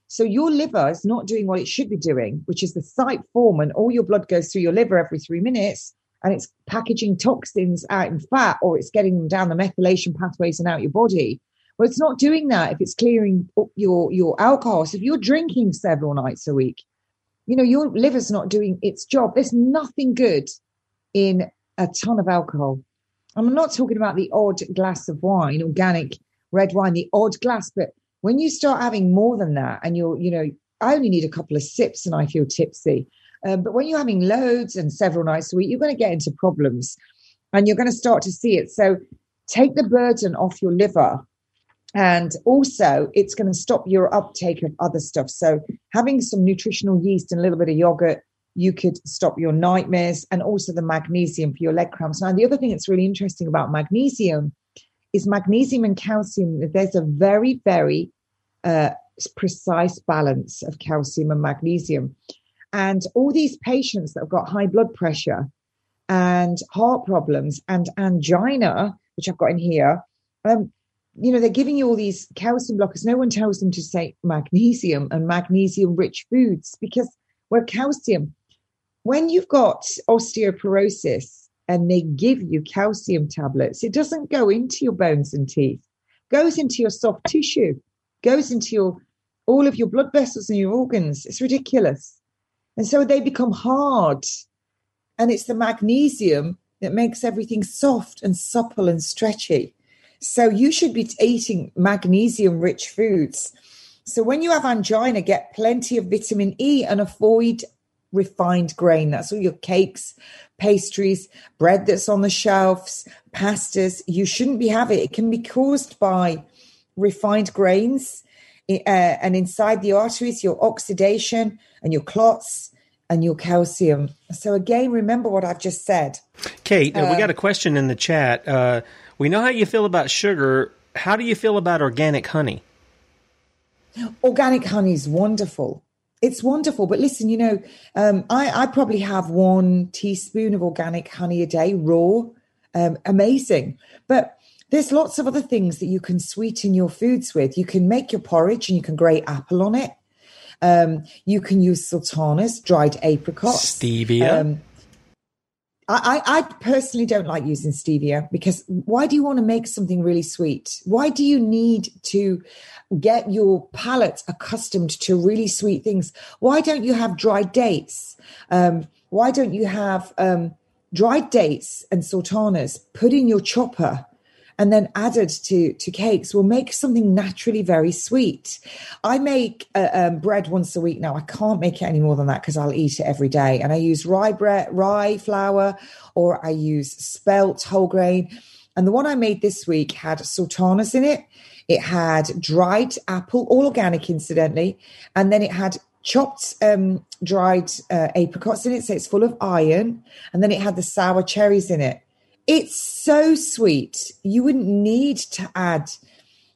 So your liver is not doing what it should be doing, which is the site form, and all your blood goes through your liver every three minutes, and it's packaging toxins out in fat, or it's getting them down the methylation pathways and out your body. Well, it's not doing that if it's clearing up your, your alcohol. So if you're drinking several nights a week, you know, your liver's not doing its job. There's nothing good in a ton of alcohol. I'm not talking about the odd glass of wine, organic red wine, the odd glass, but when you start having more than that and you're, you know, I only need a couple of sips and I feel tipsy. Um, but when you're having loads and several nights a week, you're going to get into problems and you're going to start to see it. So take the burden off your liver and also, it's going to stop your uptake of other stuff. So, having some nutritional yeast and a little bit of yogurt, you could stop your nightmares and also the magnesium for your leg cramps. Now, the other thing that's really interesting about magnesium is magnesium and calcium. There's a very, very uh, precise balance of calcium and magnesium. And all these patients that have got high blood pressure and heart problems and angina, which I've got in here, um, you know, they're giving you all these calcium blockers. No one tells them to say magnesium and magnesium rich foods because where calcium, when you've got osteoporosis and they give you calcium tablets, it doesn't go into your bones and teeth, goes into your soft tissue, goes into your all of your blood vessels and your organs. It's ridiculous. And so they become hard. And it's the magnesium that makes everything soft and supple and stretchy. So you should be eating magnesium rich foods. So when you have angina, get plenty of vitamin E and avoid refined grain. That's all your cakes, pastries, bread that's on the shelves, pastas. You shouldn't be having it. It can be caused by refined grains uh, and inside the arteries, your oxidation and your clots and your calcium. So again, remember what I've just said. Kate, uh, we got a question in the chat. Uh, we know how you feel about sugar. How do you feel about organic honey? Organic honey is wonderful. It's wonderful, but listen, you know, um, I, I, probably have one teaspoon of organic honey a day, raw, um, amazing. But there's lots of other things that you can sweeten your foods with. You can make your porridge and you can grate apple on it. Um, you can use sultanas, dried apricots, stevia. Um, I, I, personally don't like using stevia because why do you want to make something really sweet? Why do you need to get your palate accustomed to really sweet things? Why don't you have dried dates? Um, why don't you have um, dried dates and sultanas put in your chopper and then added to to cakes will make something naturally very sweet. I make uh, um, bread once a week now. I can't make it any more than that because I'll eat it every day. And I use rye bread, rye flour, or I use spelt whole grain. And the one I made this week had sultanas in it. It had dried apple, all organic, incidentally, and then it had chopped um, dried uh, apricots in it, so it's full of iron. And then it had the sour cherries in it. It's so sweet. You wouldn't need to add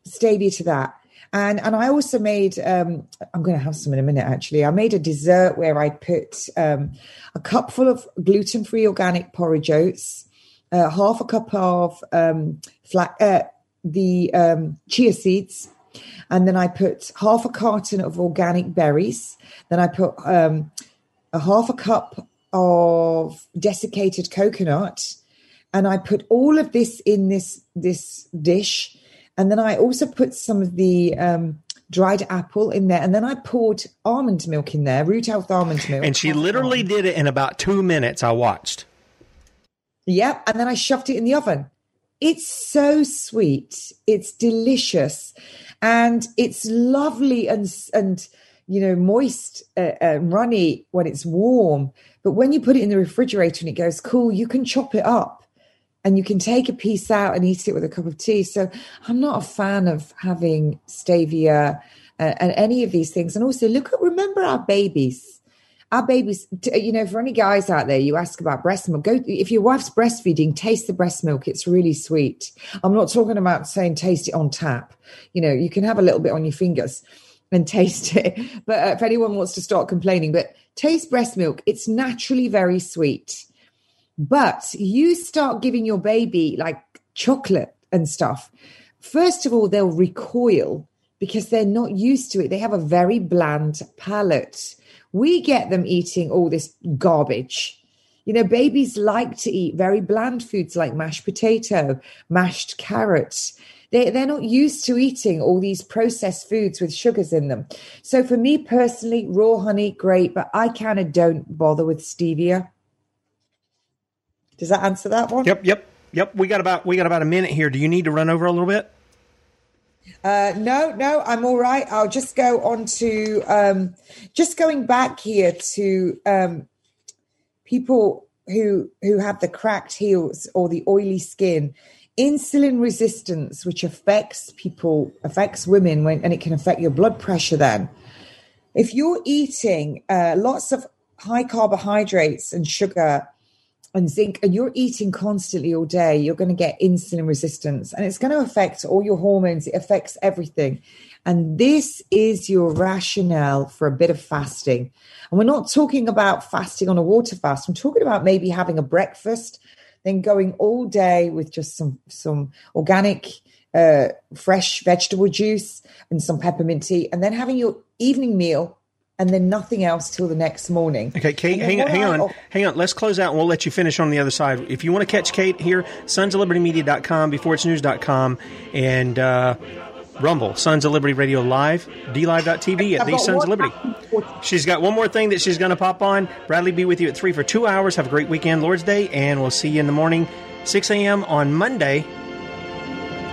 stevia to that. And and I also made um, I'm going to have some in a minute actually. I made a dessert where I put um, a cupful of gluten free organic porridge oats, uh, half a cup of um, flat uh, the um, chia seeds, and then I put half a carton of organic berries. Then I put um, a half a cup of desiccated coconut and I put all of this in this this dish, and then I also put some of the um, dried apple in there, and then I poured almond milk in there, root health almond milk. And she literally did it in about two minutes. I watched. Yep, and then I shoved it in the oven. It's so sweet. It's delicious, and it's lovely and and you know moist uh, uh, runny when it's warm. But when you put it in the refrigerator and it goes cool, you can chop it up and you can take a piece out and eat it with a cup of tea. So I'm not a fan of having stevia uh, and any of these things. And also, look at remember our babies. Our babies, you know, for any guys out there, you ask about breast milk. Go if your wife's breastfeeding, taste the breast milk. It's really sweet. I'm not talking about saying taste it on tap. You know, you can have a little bit on your fingers and taste it. But uh, if anyone wants to start complaining, but taste breast milk. It's naturally very sweet. But you start giving your baby like chocolate and stuff. First of all, they'll recoil because they're not used to it. They have a very bland palate. We get them eating all this garbage. You know, babies like to eat very bland foods like mashed potato, mashed carrots. They, they're not used to eating all these processed foods with sugars in them. So for me personally, raw honey, great, but I kind of don't bother with stevia. Does that answer that one? Yep, yep, yep. We got about we got about a minute here. Do you need to run over a little bit? Uh, no, no, I'm all right. I'll just go on to um, just going back here to um, people who who have the cracked heels or the oily skin. Insulin resistance, which affects people, affects women, when, and it can affect your blood pressure. Then, if you're eating uh, lots of high carbohydrates and sugar and zinc and you're eating constantly all day you're going to get insulin resistance and it's going to affect all your hormones it affects everything. And this is your rationale for a bit of fasting. And we're not talking about fasting on a water fast i'm talking about maybe having a breakfast then going all day with just some some organic uh, fresh vegetable juice and some peppermint tea, and then having your evening meal and then nothing else till the next morning. Okay, Kate, hang on, hang on, oh. hang on. Let's close out and we'll let you finish on the other side. If you want to catch Kate here, sons of liberty media.com, before it's news.com, and uh, Rumble, Sons of Liberty Radio Live, DLive.tv at the Sons of Liberty. She's got one more thing that she's going to pop on. Bradley be with you at 3 for two hours. Have a great weekend, Lord's Day, and we'll see you in the morning, 6 a.m. on Monday.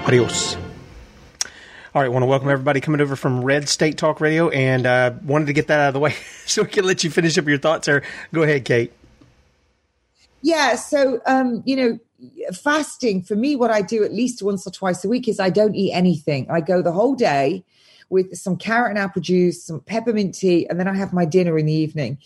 Adios. All right, want to welcome everybody coming over from Red State Talk Radio, and uh, wanted to get that out of the way (laughs) so we can let you finish up your thoughts there. Go ahead, Kate. Yeah, so um, you know, fasting for me, what I do at least once or twice a week is I don't eat anything. I go the whole day with some carrot and apple juice, some peppermint tea, and then I have my dinner in the evening.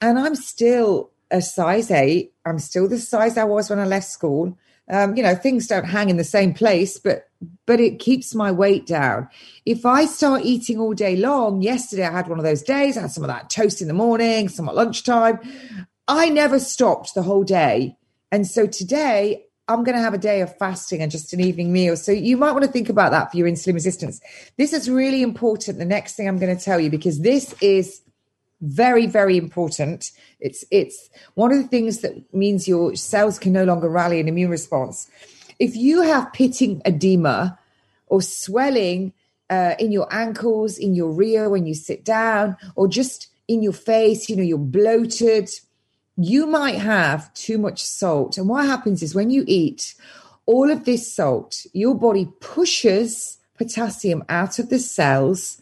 And I'm still a size eight. I'm still the size I was when I left school. Um, you know, things don't hang in the same place, but but it keeps my weight down. If I start eating all day long, yesterday I had one of those days. I had some of that toast in the morning, some at lunchtime. I never stopped the whole day and so today, I'm going to have a day of fasting and just an evening meal. So you might want to think about that for your insulin resistance. This is really important. The next thing I'm going to tell you, because this is very, very important. It's it's one of the things that means your cells can no longer rally an immune response. If you have pitting edema or swelling uh, in your ankles, in your rear when you sit down, or just in your face, you know, you're bloated, you might have too much salt. And what happens is when you eat all of this salt, your body pushes potassium out of the cells.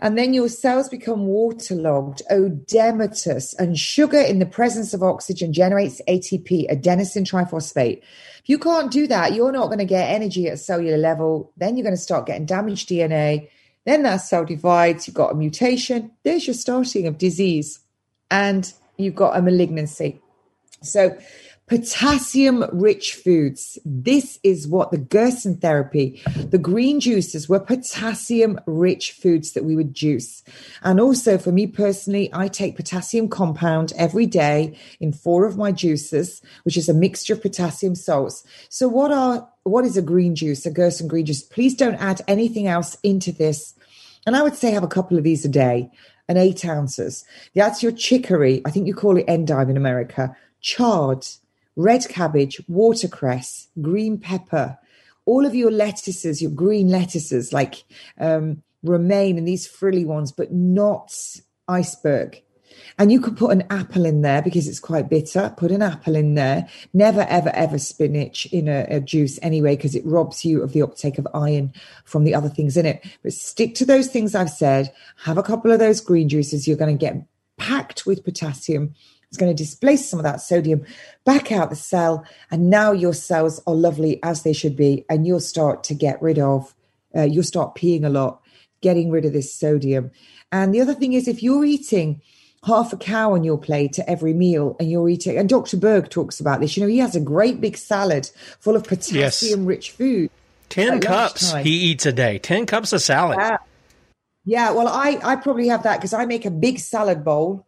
And then your cells become waterlogged, oedematous, and sugar in the presence of oxygen generates ATP, adenosine triphosphate. If you can't do that, you're not going to get energy at cellular level. Then you're going to start getting damaged DNA. Then that cell divides, you've got a mutation. There's your starting of disease. And you've got a malignancy. So, potassium rich foods. This is what the Gerson therapy, the green juices were potassium rich foods that we would juice. And also for me personally, I take potassium compound every day in four of my juices, which is a mixture of potassium salts. So what are, what is a green juice, a Gerson green juice? Please don't add anything else into this. And I would say have a couple of these a day and eight ounces. That's your chicory. I think you call it endive in America. Chard, red cabbage, watercress, green pepper, all of your lettuces, your green lettuces like um, romaine and these frilly ones, but not iceberg. And you could put an apple in there because it's quite bitter. Put an apple in there. Never, ever, ever spinach in a, a juice anyway, because it robs you of the uptake of iron from the other things in it. But stick to those things I've said. Have a couple of those green juices. You're going to get packed with potassium. It's going to displace some of that sodium back out the cell. And now your cells are lovely as they should be. And you'll start to get rid of, uh, you'll start peeing a lot, getting rid of this sodium. And the other thing is, if you're eating half a cow on your plate at every meal and you're eating and dr berg talks about this you know he has a great big salad full of potassium rich food 10 cups he eats a day 10 cups of salad yeah, yeah well i i probably have that because i make a big salad bowl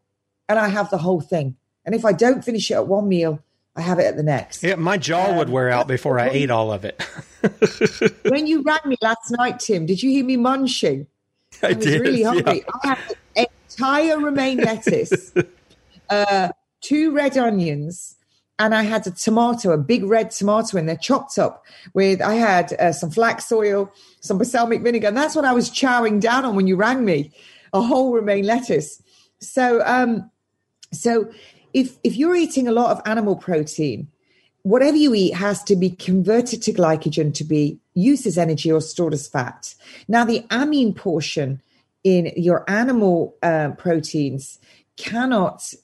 and i have the whole thing and if i don't finish it at one meal I have it at the next. Yeah, my jaw um, would wear out before I ate all of it. (laughs) when you rang me last night, Tim, did you hear me munching? I, I was did, really hungry. Yeah. I had an entire romaine lettuce, (laughs) uh, two red onions, and I had a tomato, a big red tomato and they're chopped up with. I had uh, some flax oil, some balsamic vinegar, and that's what I was chowing down on when you rang me. A whole romaine lettuce. So, um, so if if you're eating a lot of animal protein, whatever you eat has to be converted to glycogen to be used as energy or stored as fat. Now, the amine portion in your animal uh, proteins cannot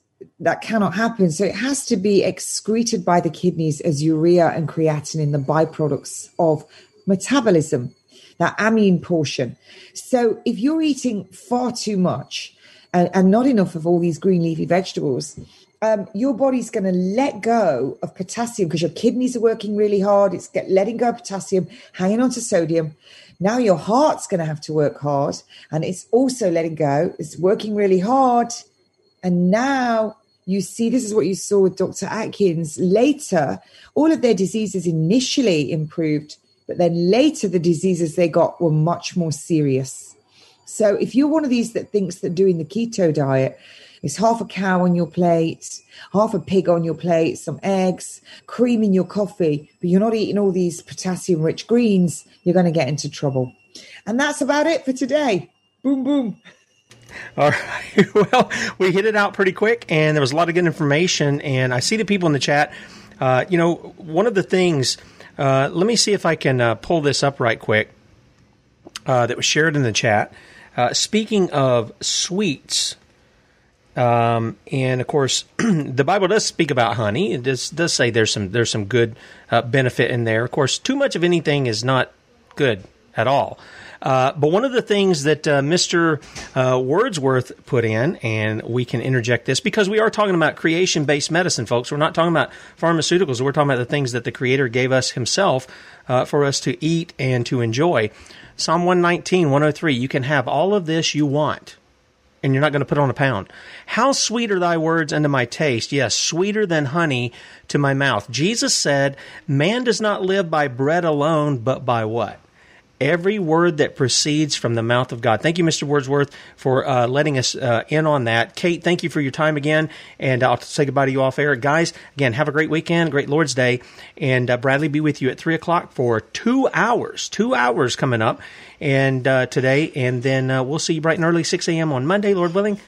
that cannot happen so it has to be excreted by the kidneys as urea and creatinine the byproducts of metabolism that amine portion so if you're eating far too much and, and not enough of all these green leafy vegetables um, your body's going to let go of potassium because your kidneys are working really hard. It's get, letting go of potassium, hanging on to sodium. Now your heart's going to have to work hard and it's also letting go. It's working really hard. And now you see this is what you saw with Dr. Atkins. Later, all of their diseases initially improved, but then later the diseases they got were much more serious. So if you're one of these that thinks that doing the keto diet is half a cow on your plate, half a pig on your plate, some eggs, cream in your coffee, but you're not eating all these potassium rich greens, you're going to get into trouble. And that's about it for today. Boom, boom. All right. (laughs) Well, we hit it out pretty quick, and there was a lot of good information. And I see the people in the chat. Uh, you know, one of the things, uh, let me see if I can uh, pull this up right quick uh, that was shared in the chat. Uh, speaking of sweets, um, and of course, (clears throat) the Bible does speak about honey. It does, does say there's some there's some good uh, benefit in there. Of course, too much of anything is not good at all. Uh, but one of the things that uh, Mr. Uh, Wordsworth put in, and we can interject this because we are talking about creation based medicine, folks. We're not talking about pharmaceuticals. We're talking about the things that the Creator gave us Himself uh, for us to eat and to enjoy. Psalm 119, 103, you can have all of this you want and you're not going to put on a pound. How sweet are thy words unto my taste? Yes, sweeter than honey to my mouth. Jesus said, Man does not live by bread alone, but by what? Every word that proceeds from the mouth of God. Thank you, Mr. Wordsworth, for uh, letting us uh, in on that. Kate, thank you for your time again, and I'll say goodbye to you off air. Guys, again, have a great weekend, great Lord's Day, and uh, Bradley be with you at 3 o'clock for two hours, two hours coming up and uh, today, and then uh, we'll see you bright and early, 6 a.m. on Monday, Lord willing.